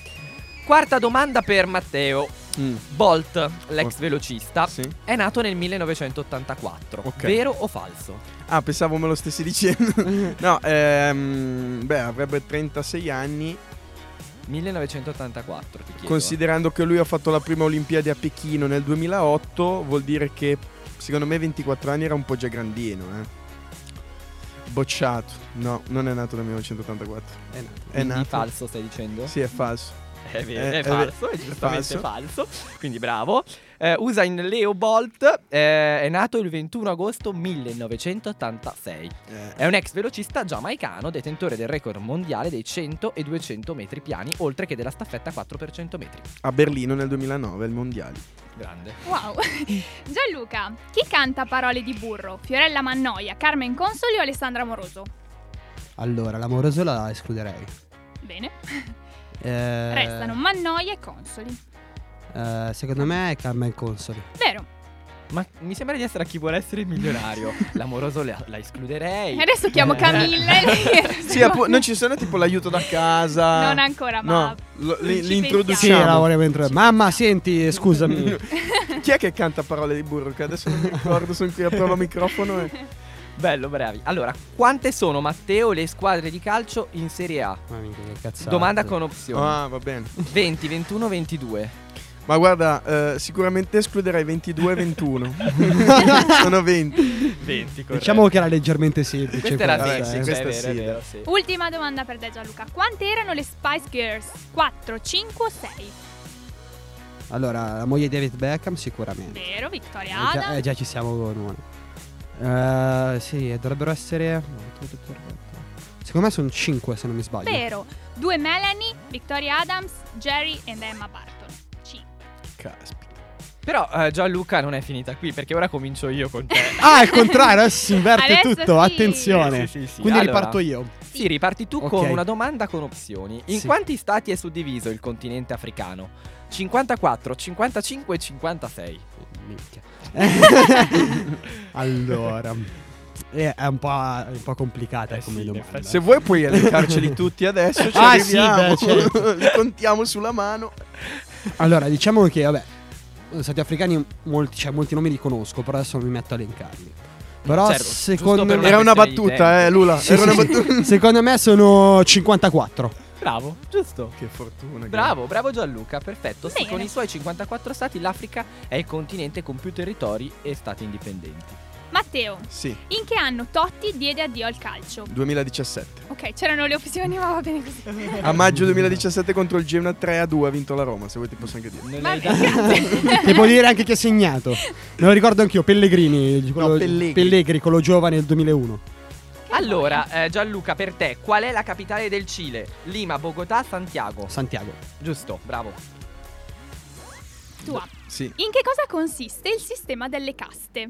Quarta domanda per Matteo. Mm. Bolt, l'ex velocista, Sì. è nato nel 1984. Ok. Vero o falso? Ah, pensavo me lo stessi dicendo. no, ehm, beh, avrebbe 36 anni. 1984, ti chiedo. Considerando che lui ha fatto la prima Olimpiade a Pechino nel 2008, vuol dire che secondo me 24 anni era un po' già grandino, eh. Bocciato. No, non è nato nel 1984. È nato. È Quindi nato. falso stai dicendo? Sì, è falso. [laughs] È, vero, Eh, è è falso, è è giustamente falso. falso. Quindi bravo. Eh, Usain Leo Bolt eh, è nato il 21 agosto 1986. Eh, È un ex velocista giamaicano, detentore del record mondiale dei 100 e 200 metri piani, oltre che della staffetta 4 per 100 metri. a Berlino nel 2009, il mondiale. Grande. Wow. [laughs] Gianluca, chi canta parole di burro? Fiorella Mannoia, Carmen Consoli o Alessandra Moroso? Allora, l'amoroso la escluderei. Bene. [laughs] Eh, Restano Mannoia e Consoli. eh, secondo me è Carmen Consoli. Vero. Ma mi sembra di essere a chi vuole essere il milionario. [laughs] L'amoroso la, la escluderei. E adesso chiamo Camilla e lei [laughs] Sì, appu- non ci sono tipo l'aiuto da casa. Non ancora, ma No, lo- li, ci li Sì, introduciamo. la volevo introdurre. Mamma, senti, scusami. [laughs] Chi è che canta parole di burro? Che adesso non mi ricordo, sono qui a prova microfono. E... Bello, bravi. Allora, quante sono, Matteo, le squadre di calcio in Serie A? Ma minchia, che cazzate. Domanda con opzioni. Ah, va bene. 20, 21, 22. Ma guarda, eh, sicuramente escluderei 22 e 21. sono 20. 20, Diciamo che era leggermente semplice. Questa era questa, semplice, eh. questa è vero, sì, è vero, sì. Ultima domanda per te Gianluca. Quante erano le Spice Girls? 4, 5 o 6? Allora, la moglie di David Beckham sicuramente. Vero, Eh, Victoria già, Adams. eh, già ci siamo con una. Eh, sì, dovrebbero essere... Secondo me sono 5 se non mi sbaglio. Vero. Due Melanie, Victoria Adams, Jerry ed Emma Barton. 5. Caspita. Però eh, Gianluca non è finita qui perché ora comincio io con te. [laughs] Ah, al contrario, adesso si inverte Adesso tutto. sì. Attenzione. Sì, sì, sì. Quindi Allora, riparto io. Sì, riparti tu Ok. con una domanda con opzioni. In Sì. quanti stati è suddiviso il continente africano? 54, 55 e 56. Minchia. [laughs] allora, eh, è un po', è un po' complicata Eh come sì, domanda. effetti. Se vuoi puoi elencarceli tutti adesso, ci Ah, sì, beh, [laughs] certo. Li contiamo sulla mano. Allora, diciamo che, vabbè, stati africani, molti, cioè, molti nomi li conosco, però adesso non mi metto a elencarli. Però Certo, secondo per me... Era una questione di battuta, eh, Lula. Sì, Era sì, una sì. battuta. Secondo me sono 54. Bravo, giusto. Che fortuna. che- Bravo, bravo Gianluca, perfetto. Sì, con i suoi 54 stati l'Africa è il continente con più territori e stati indipendenti. Matteo, Sì, in che anno Totti diede addio al calcio? 2017. Ok, c'erano le opzioni, ma va bene così. [laughs] A maggio 2017 contro il Genoa 3 a 2 ha vinto la Roma, se vuoi ti posso anche dire. Che può [laughs] dire anche chi ha segnato. Me lo ricordo anch'io, Pellegrini. quello- Pellegrini. Pellegrini, quello giovane del 2001. Allora, eh, Gianluca, per te, qual è la capitale del Cile? Lima, Bogotà, Santiago. Santiago. Giusto, bravo. Tua. Sì. In che cosa consiste il sistema delle caste?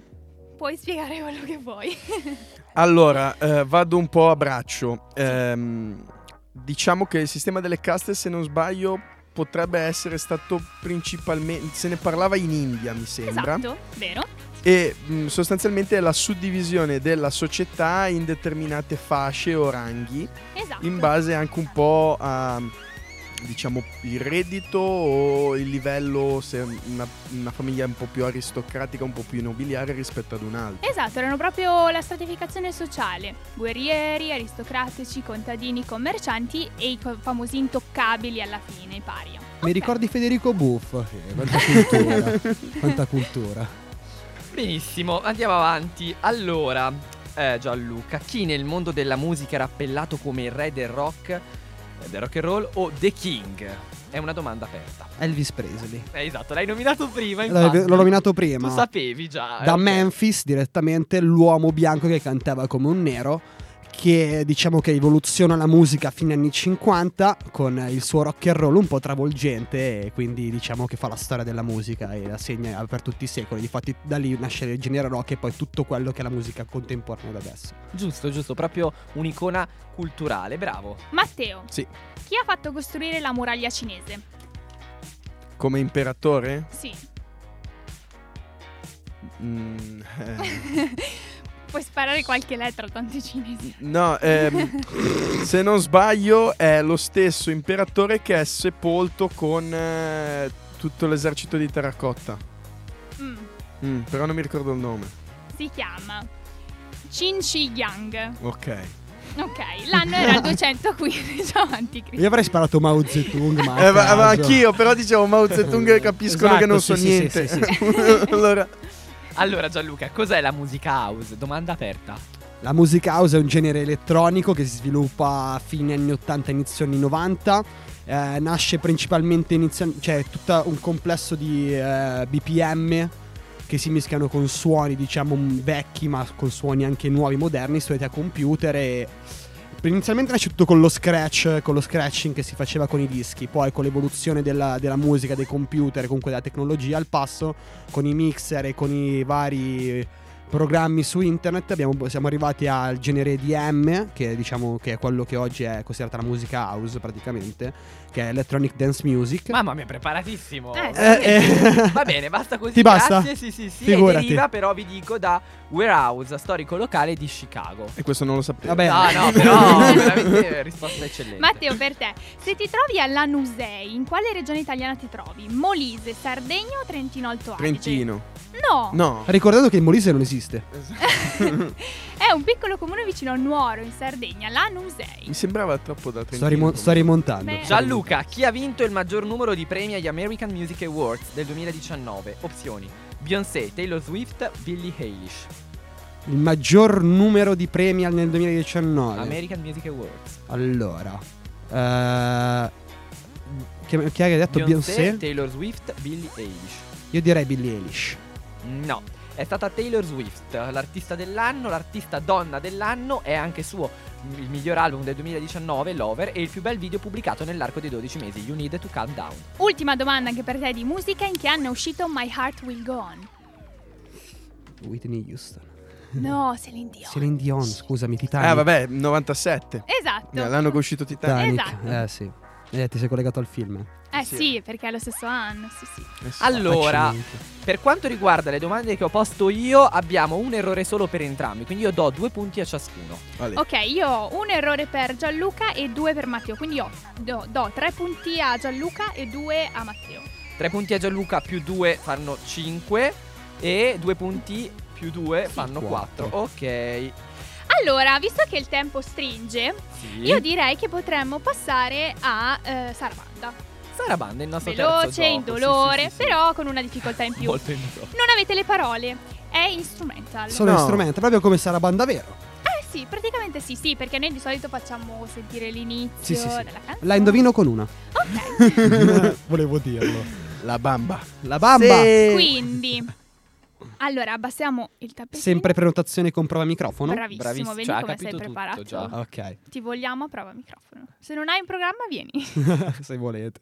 Puoi spiegare quello che vuoi. [laughs] Allora, eh, vado un po' a braccio. Ehm, diciamo che il sistema delle caste, se non sbaglio, potrebbe essere stato principalmente. Se ne parlava in India, mi sembra. esatto, vero? E mh, sostanzialmente è la suddivisione della società in determinate fasce o ranghi, Esatto. in base anche un po' a diciamo il reddito o il livello se una, una famiglia è un po' più aristocratica, un po' più nobiliare rispetto ad un'altra. Esatto, erano proprio la stratificazione sociale. Guerrieri, aristocratici, contadini, commercianti e i famosi intoccabili alla fine, i paria. Mi Ok. ricordi Federico Buff? Sì, quanta [laughs] cultura. quanta cultura. Benissimo, andiamo avanti. Allora, eh, Gianluca, chi nel mondo della musica era appellato come il re del rock, eh, del rock and roll o The King? È una domanda aperta. Elvis Presley. Eh, esatto, l'hai nominato prima, L'ho infatti. l'ho nominato prima. Tu sapevi già. eh, da ok. Memphis direttamente l'uomo bianco che cantava come un nero che diciamo che evoluziona la musica a fine anni 50 con il suo rock and roll un po' travolgente e quindi diciamo che fa la storia della musica e la segna per tutti i secoli. Difatti da lì nasce il genere rock e poi tutto quello che è la musica contemporanea da adesso. Giusto, giusto, proprio un'icona culturale, bravo. Matteo, Sì. chi ha fatto costruire la muraglia cinese? Come imperatore? Sì. Mm, eh, [laughs] Puoi sparare qualche lettera, tanto i cinesi. no, ehm, se non sbaglio è lo stesso imperatore che è sepolto con eh, tutto l'esercito di terracotta. Mm, Mm, però non mi ricordo il nome. si chiama Qin Shi Yang. Ok. Ok, l'anno era il 215 [laughs] avanti Cristo. Io avrei sparato Mao Zedong, ma. Eh, ma, ma caso. anch'io, però dicevo Mao Zedong [laughs] capiscono Esatto, che non sì, so sì, niente. sì, sì, [laughs] allora, Allora Gianluca, cos'è la musica house? Domanda aperta. La music house è un genere elettronico che si sviluppa a fine anni 80, inizio anni 90. Eh, nasce principalmente inizia- cioè tutto un complesso di eh, BPM che si mischiano con suoni diciamo vecchi ma con suoni anche nuovi, moderni, studiati a computer e inizialmente nasce tutto con lo scratch, con lo scratching che si faceva con i dischi, poi con l'evoluzione della, della musica, dei computer, comunque della tecnologia al passo, con i mixer e con i vari programmi su internet abbiamo- siamo arrivati al genere EDM che diciamo che è quello che oggi è considerata la musica house praticamente che è electronic dance music Mamma mia, preparatissimo. Eh, sì. Eh, eh. Va bene, basta così. Ti basta? Grazie, sì, sì, sì. Figurati. E deriva però, vi dico, da Warehouse, storico locale di Chicago. e questo non lo sapevo. Vabbè. No, no, [laughs] però veramente risposta eccellente. Matteo, per te, se ti trovi alla Nusei, in quale regione italiana ti trovi? Molise, Sardegna o Trentino Alto Adige? Trentino. No, No. ricordando che il Molise non esiste [laughs] è un piccolo comune vicino a Nuoro, in Sardegna, la Nusei. Mi sembrava troppo da Trentino. sto, rimo- sto rimontando Beh. Gianluca, chi ha vinto il maggior numero di premi agli American Music Awards del 2019? Opzioni: Beyoncé, Taylor Swift, Billie Eilish. il maggior numero di premi al- nel 2019 American Music Awards. allora eh, chi, chi ha detto Beyoncé, Beyoncé? Taylor Swift, Billie Eilish. io direi Billie Eilish No, è stata Taylor Swift, l'artista dell'anno, l'artista donna dell'anno, è anche suo il miglior album del 2019, Lover, e il più bel video pubblicato nell'arco dei 12 mesi, You Need to Calm Down. Ultima domanda anche per te di musica, in che anno è uscito My Heart Will Go On? Whitney Houston No, Celine Dion. Celine Dion scusami Titanic Eh vabbè, 97. Esatto. Eh, L'anno che è uscito Titanic. Titanic Esatto. eh sì eh, ti sei collegato al film Eh Sì. sì, perché è lo stesso anno, sì sì. Eh sì. Allora, per quanto riguarda le domande che ho posto io, abbiamo un errore solo per entrambi, quindi io do due punti a ciascuno. Vale. Ok, io ho un errore per Gianluca e due per Matteo, quindi io do, do tre punti a Gianluca e due a Matteo. Tre punti a Gianluca più due fanno 5 e due punti più due fanno quattro. 4. Ok. Allora, visto che il tempo stringe, Sì. io direi che potremmo passare a eh, Sarabanda. Sarabanda, il nostro terzo Veloce, indolore, Sì, sì, sì, però con una difficoltà in [laughs] più. Molto indolore. Non avete le parole, è instrumental. Solo No. strumento proprio come sarà banda vero Eh sì, praticamente sì, sì, perché noi di solito facciamo sentire l'inizio Sì, sì, sì. della canzone. La indovino con una Ok, [laughs] Volevo dirlo La bamba. La bamba quindi allora abbassiamo il tappetino. Sempre prenotazione con prova microfono Bravissimo, Bravissimo, vedi cioè, come sei tutto preparato. già. Ok Ti vogliamo a prova microfono. Se non hai un programma, vieni. [laughs] Se volete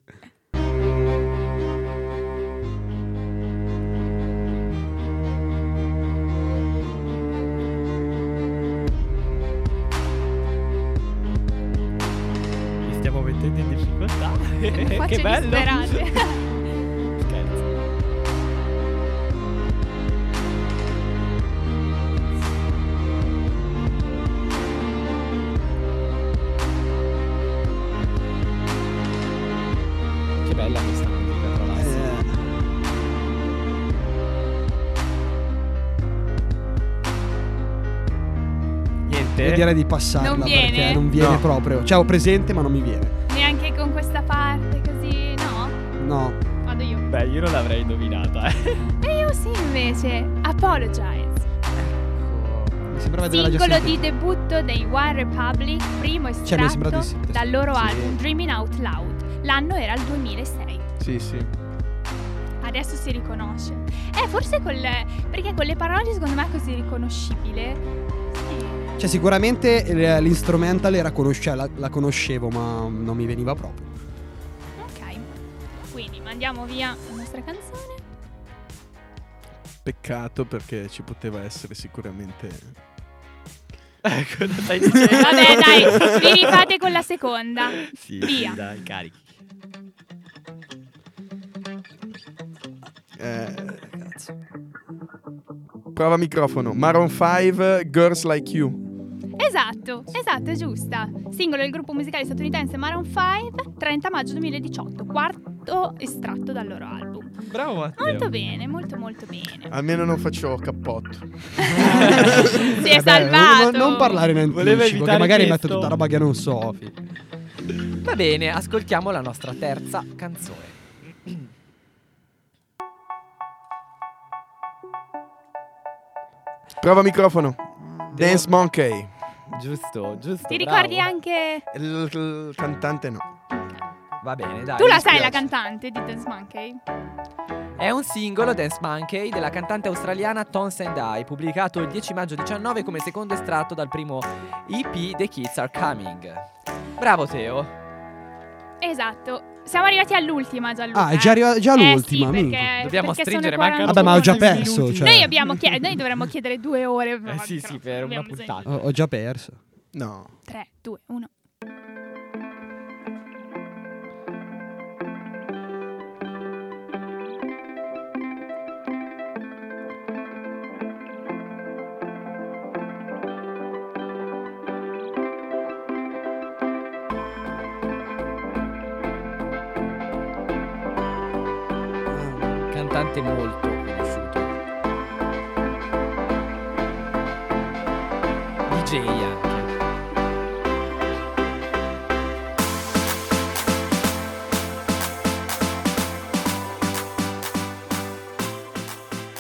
Mi stiamo mettendo in difficoltà. [laughs] Che bello. [laughs] direi di passarla Non viene? perché non viene No. proprio Cioè ho presente ma non mi viene Neanche con questa parte così, no? No Vado io. Beh, io non l'avrei indovinata, eh. E io sì invece. Apologize. Mi sembrava Singolo di debutto dei One Republic, primo Cioè, estratto sì. dal loro Sì. album Dreaming Out Loud. L'anno era il 2006. Sì, sì. Adesso si riconosce. Eh, forse con le... perché con le parole secondo me è così riconoscibile. Cioè, sicuramente l- l'instrumental era conosce- la, la conoscevo, ma non mi veniva proprio. Ok. Quindi mandiamo via la nostra canzone. Peccato perché ci poteva essere sicuramente. [laughs] Ecco, [laughs] dicendo. Vabbè, dai, vi rifate con la seconda. Sì, Via. sì, dai, carichi. Eh, Prova microfono. Maroon 5, Girls Like You. Esatto, esatto, è giusta. Singolo del gruppo musicale statunitense Maroon 5, 30 maggio 2018, quarto estratto dal loro album. Bravo Matteo. Molto bene, molto molto bene. Almeno non faccio cappotto. [laughs] Si è Vabbè, salvato. Non, non parlare in anticipo, che magari questo. metto tutta roba che non so. Va bene, ascoltiamo la nostra terza canzone. Prova microfono. Dance Monkey. Giusto, giusto. Ti bravo. ricordi anche... Il, il cantante no. Va bene, dai. tu la sai la cantante di Dance Monkey? È un singolo Dance Monkey della cantante australiana Tones and I, pubblicato il 10 maggio 19 come secondo estratto dal primo EP The Kids Are Coming. Bravo Teo. Esatto. Siamo arrivati all'ultima Gianluca. Ah, è già, arri- già Eh l'ultima, sì, minchia. perché, Dobbiamo perché stringere, mancano 40 Vabbè, ma ho già perso. Cioè, Noi, abbiamo chied- noi dovremmo chiedere due ore. Eh sì, sì, per una puntata. ho, ho già perso. No. 3, 2, 1. Cantante molto conosciuto. DJ anche.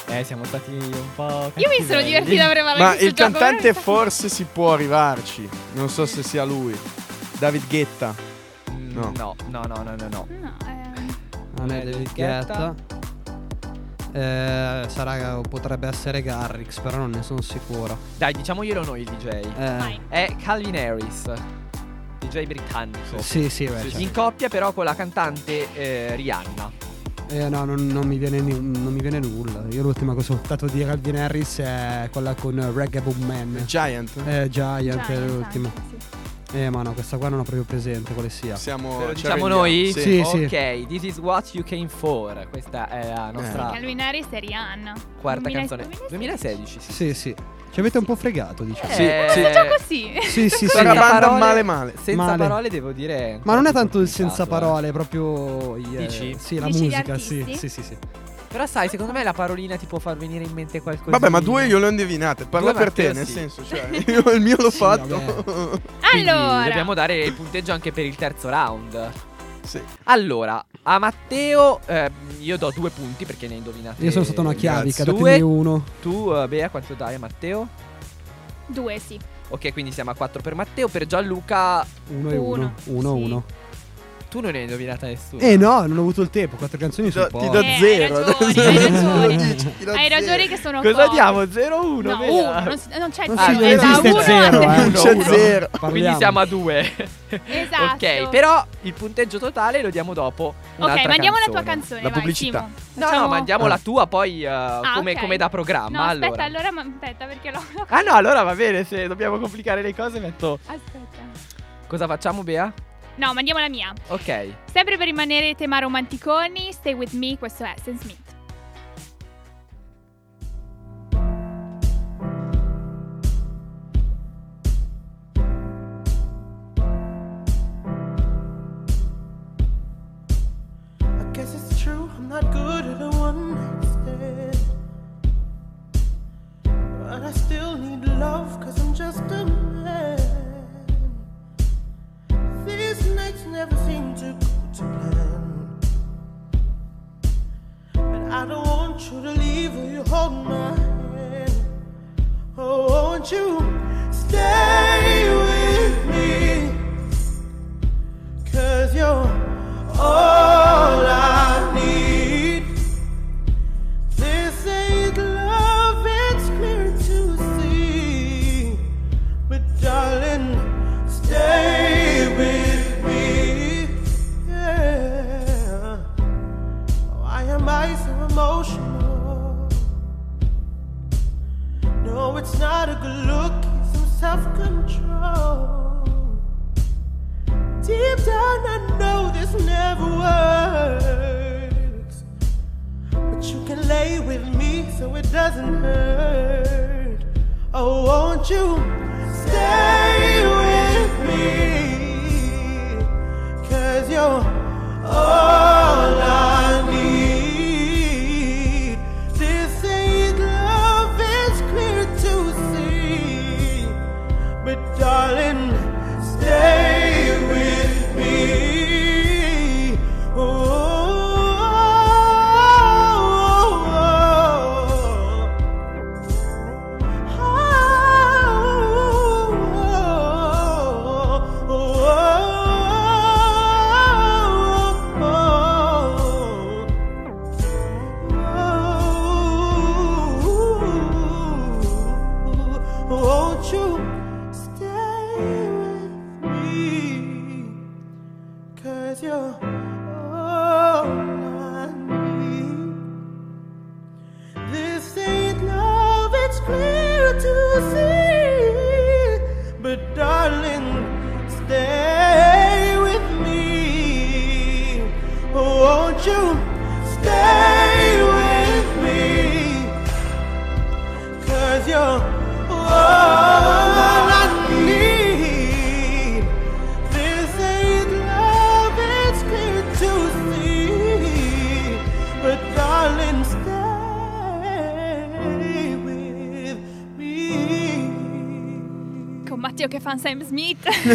Eh, siamo stati un po'. Io mi sono divertita a preparare Ma il cantante veramente. forse si può arrivarci. Non so se sia lui. David Guetta. No, no, no, no, no, no. no. Eh, Non è Eh, David Guetta. Eh, sarà, potrebbe essere Garrix, però non ne sono sicuro. Dai, diciamoglielo noi il DJ. Eh. È Calvin Harris, DJ britannico. sì, sì, beh, certo. In coppia però con la cantante eh, Rihanna. Eh, no, non, non mi viene, non mi viene nulla. Io l'ultima cosa che ho notato di Calvin Harris è quella con Reggae Boom Man. Giant. Eh, Giant, è Giant, l'ultima. anche, sì. Eh, ma no, questa qua non ho proprio presente quale sia. Siamo. Ve lo ci diciamo noi? Sì, sì. Ok, this is what you came for. Questa è la nostra Calvin Harris e Rihanna. quarta 2000 canzone. 2016, sì. Sì, sì. Ci avete un po' fregato, diciamo. Sì, Eh, sì. Gioco sì. Sì, sì, sì. Banda parole- male male. Senza Male. parole devo dire. Ma non è tanto il senza eh. parole, è proprio. i- eh, Dici? Sì, la Dici gli musica, sì. Sì, sì, sì. Però sai, secondo me la parolina ti può far venire in mente qualcosa. Vabbè, ma due io le ho indovinate. Parla Due per te, Matteo, nel sì. senso, cioè, [laughs] io il mio l'ho Sì, fatto. [laughs] Allora, Dobbiamo dare il punteggio anche per il terzo round. sì. Allora, a Matteo eh, io do due punti perché ne hai indovinati. Io sono stata una chiavica, Due. datemi uno. Tu, eh, Bea, quanto dai a Matteo? due sì. Ok, quindi siamo a 4 per Matteo. Per Gianluca, Uno e uno. Uno. Uno, Sì. uno. Tu non ne hai indovinata nessuno. Eh no, non ho avuto il tempo. Quattro canzoni su do, ti do Eh, hai [laughs] zero. ragione, hai ragione. Dici, Hai ragione che sono Cosa poche. diamo? 0-1? No, uno, non, si- non c'è Non zero, non da esiste zero, eh. Non c'è zero. Quindi siamo a 2. Esatto. ok, però il punteggio totale lo diamo dopo. Ok, mandiamo la tua canzone, La vai, pubblicità. No, Facciamo- no, mandiamo Ah. la tua poi eh, come, ok. come da programma. No, allora. aspetta, allora, ma aspetta perché l'ho... Ah no, allora va bene, se dobbiamo complicare le cose metto... Aspetta. Cosa facciamo, Bea? No, mandiamo la mia. Ok. Sempre per rimanere tema romanticoni, Stay With Me, questo è Sam Smith. don't.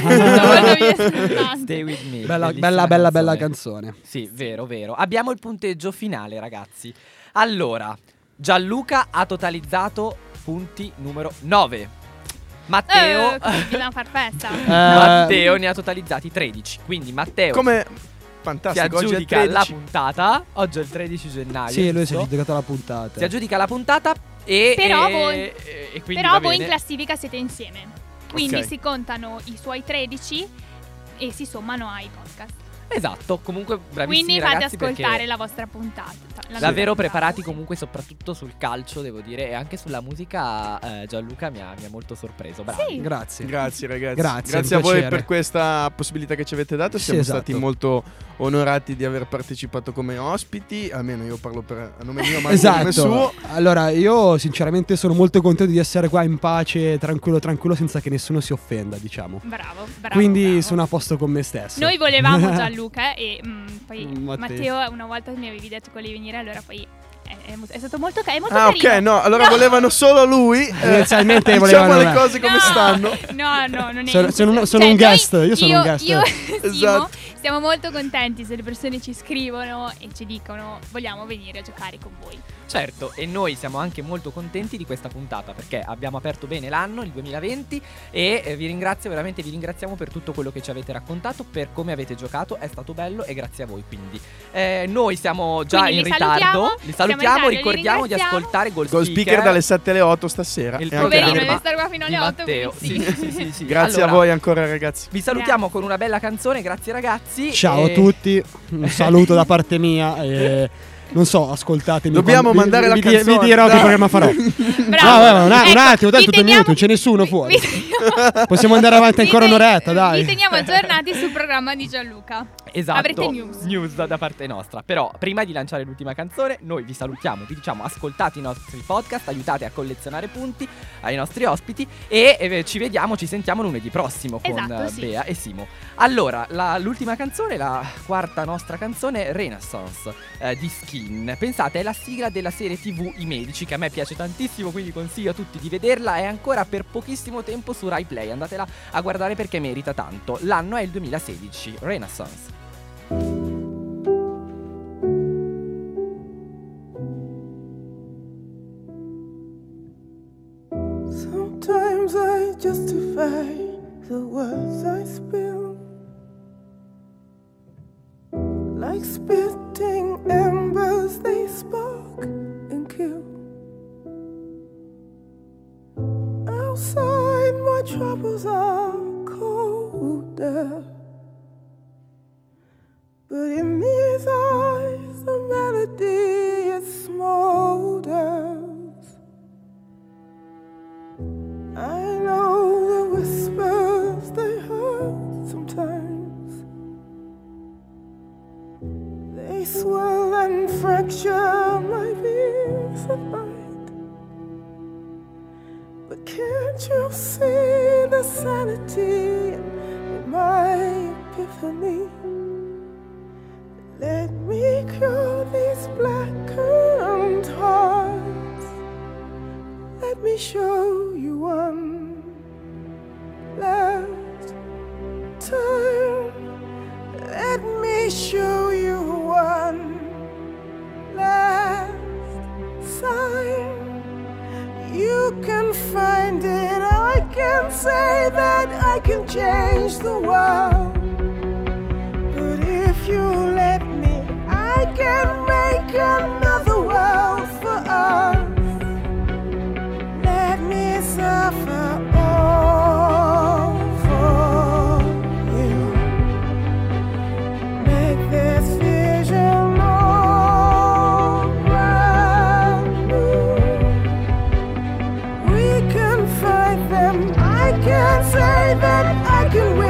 [laughs] Stay with me. Bella, bella, bella, bella canzone. Sì, vero, vero. Abbiamo il punteggio finale, ragazzi. Allora, Gianluca ha totalizzato punti numero 9. Matteo Eh, dobbiamo far festa. [laughs] Eh, Matteo ne ha totalizzati 13. Quindi Matteo Come si fantastico, oggi è aggiudica 13. la puntata. Oggi è il 13 gennaio. Sì, lui si è giusto? giudicato la puntata. Si aggiudica la puntata e Però e- voi- e- e quindi Però va voi in classifica siete insieme. Quindi Ok. si contano i suoi 13 e si sommano ai podcast. Esatto, comunque bravissimi Quindi fate ragazzi ascoltare perché la vostra puntata. La Davvero nostra preparati puntata, comunque soprattutto sul calcio, devo dire, e anche sulla musica eh, Gianluca mi ha, mi ha molto sorpreso. Bravi. Sì. Grazie. Grazie ragazzi. Grazie, Grazie a voi piacere. per questa possibilità che ci avete dato. Sì, Siamo esatto. stati molto onorati di aver partecipato come ospiti. Almeno io parlo per a nome mio, ma Esatto. come suo. Allora, io sinceramente sono molto contento di essere qua in pace, tranquillo, tranquillo, senza che nessuno si offenda, diciamo. Bravo, bravo. Quindi bravo. sono a posto con me stesso. Noi volevamo [laughs] Gianluca e mm, poi Matteo. Matteo una volta mi avevi detto che volevi venire, allora poi è, è stato molto, ca- è molto Ah, ok, carino. no, allora volevano solo lui. Eh, Inizialmente diciamo volevano le me. cose come No, stanno. No, no, non è Sono- sono un- sono Cioè, un noi- guest, io sono un guest. Io e [laughs] Simo Esatto. siamo molto contenti se le persone ci scrivono e ci dicono vogliamo venire a giocare con voi. Certo, e noi siamo anche molto contenti di questa puntata perché abbiamo aperto bene l'anno, il 2020, e eh, vi ringrazio veramente, vi ringraziamo per tutto quello che ci avete raccontato, per come avete giocato, è stato bello e grazie a voi quindi. Eh, noi siamo già Quindi in li ritardo, salutiamo, li salutiamo, ritardo, li ricordiamo di ascoltare Gold Gol speaker dalle 7 alle 8 stasera. Il Poverino, deve stare qua fino alle di 8. Matteo. sì, sì, sì. Grazie Allora, a voi ancora ragazzi. Vi salutiamo Grazie. con una bella canzone, grazie ragazzi. Ciao e- a tutti, un saluto da parte mia. E [laughs] non so, ascoltatemi. Dobbiamo quando- mandare vi, la vi, canzone, Vi dirò che programma farò. [laughs] Bravo. No, vabbè, un, un Ecco, attimo, dai, tutto un teniamo- minuto, non c'è nessuno fuori. Possiamo andare avanti ancora un'oretta, dai. Vi teniamo aggiornati sul programma di Gianluca. Esatto, Avrete news. da, da parte nostra. Però, prima di lanciare l'ultima canzone, noi vi salutiamo, vi diciamo ascoltate i nostri podcast, aiutate a collezionare punti ai nostri ospiti e eh, ci vediamo, ci sentiamo lunedì prossimo con Esatto, eh, sì. Bea e Simo. Allora, la- l'ultima canzone, la quarta nostra canzone, Renaissance eh, di Skin. Pensate, è la sigla della serie TV I Medici, che a me piace tantissimo, quindi consiglio a tutti di vederla. È ancora per pochissimo tempo su Rai Play, andatela a guardare perché merita tanto. L'anno è il 2016, Renaissance. Sometimes I justify the words I spill. Like spitting embers, they spark and kill. Outside, my troubles are colder. But in these eyes, the melody it smolders. I know the whispers they hurt sometimes. They swell and fracture my peace of mind. But can't you see the sanity in my epiphany? show you one last time. Let me show you one last sign. You can find it. I can say that I can change the world. can say that I can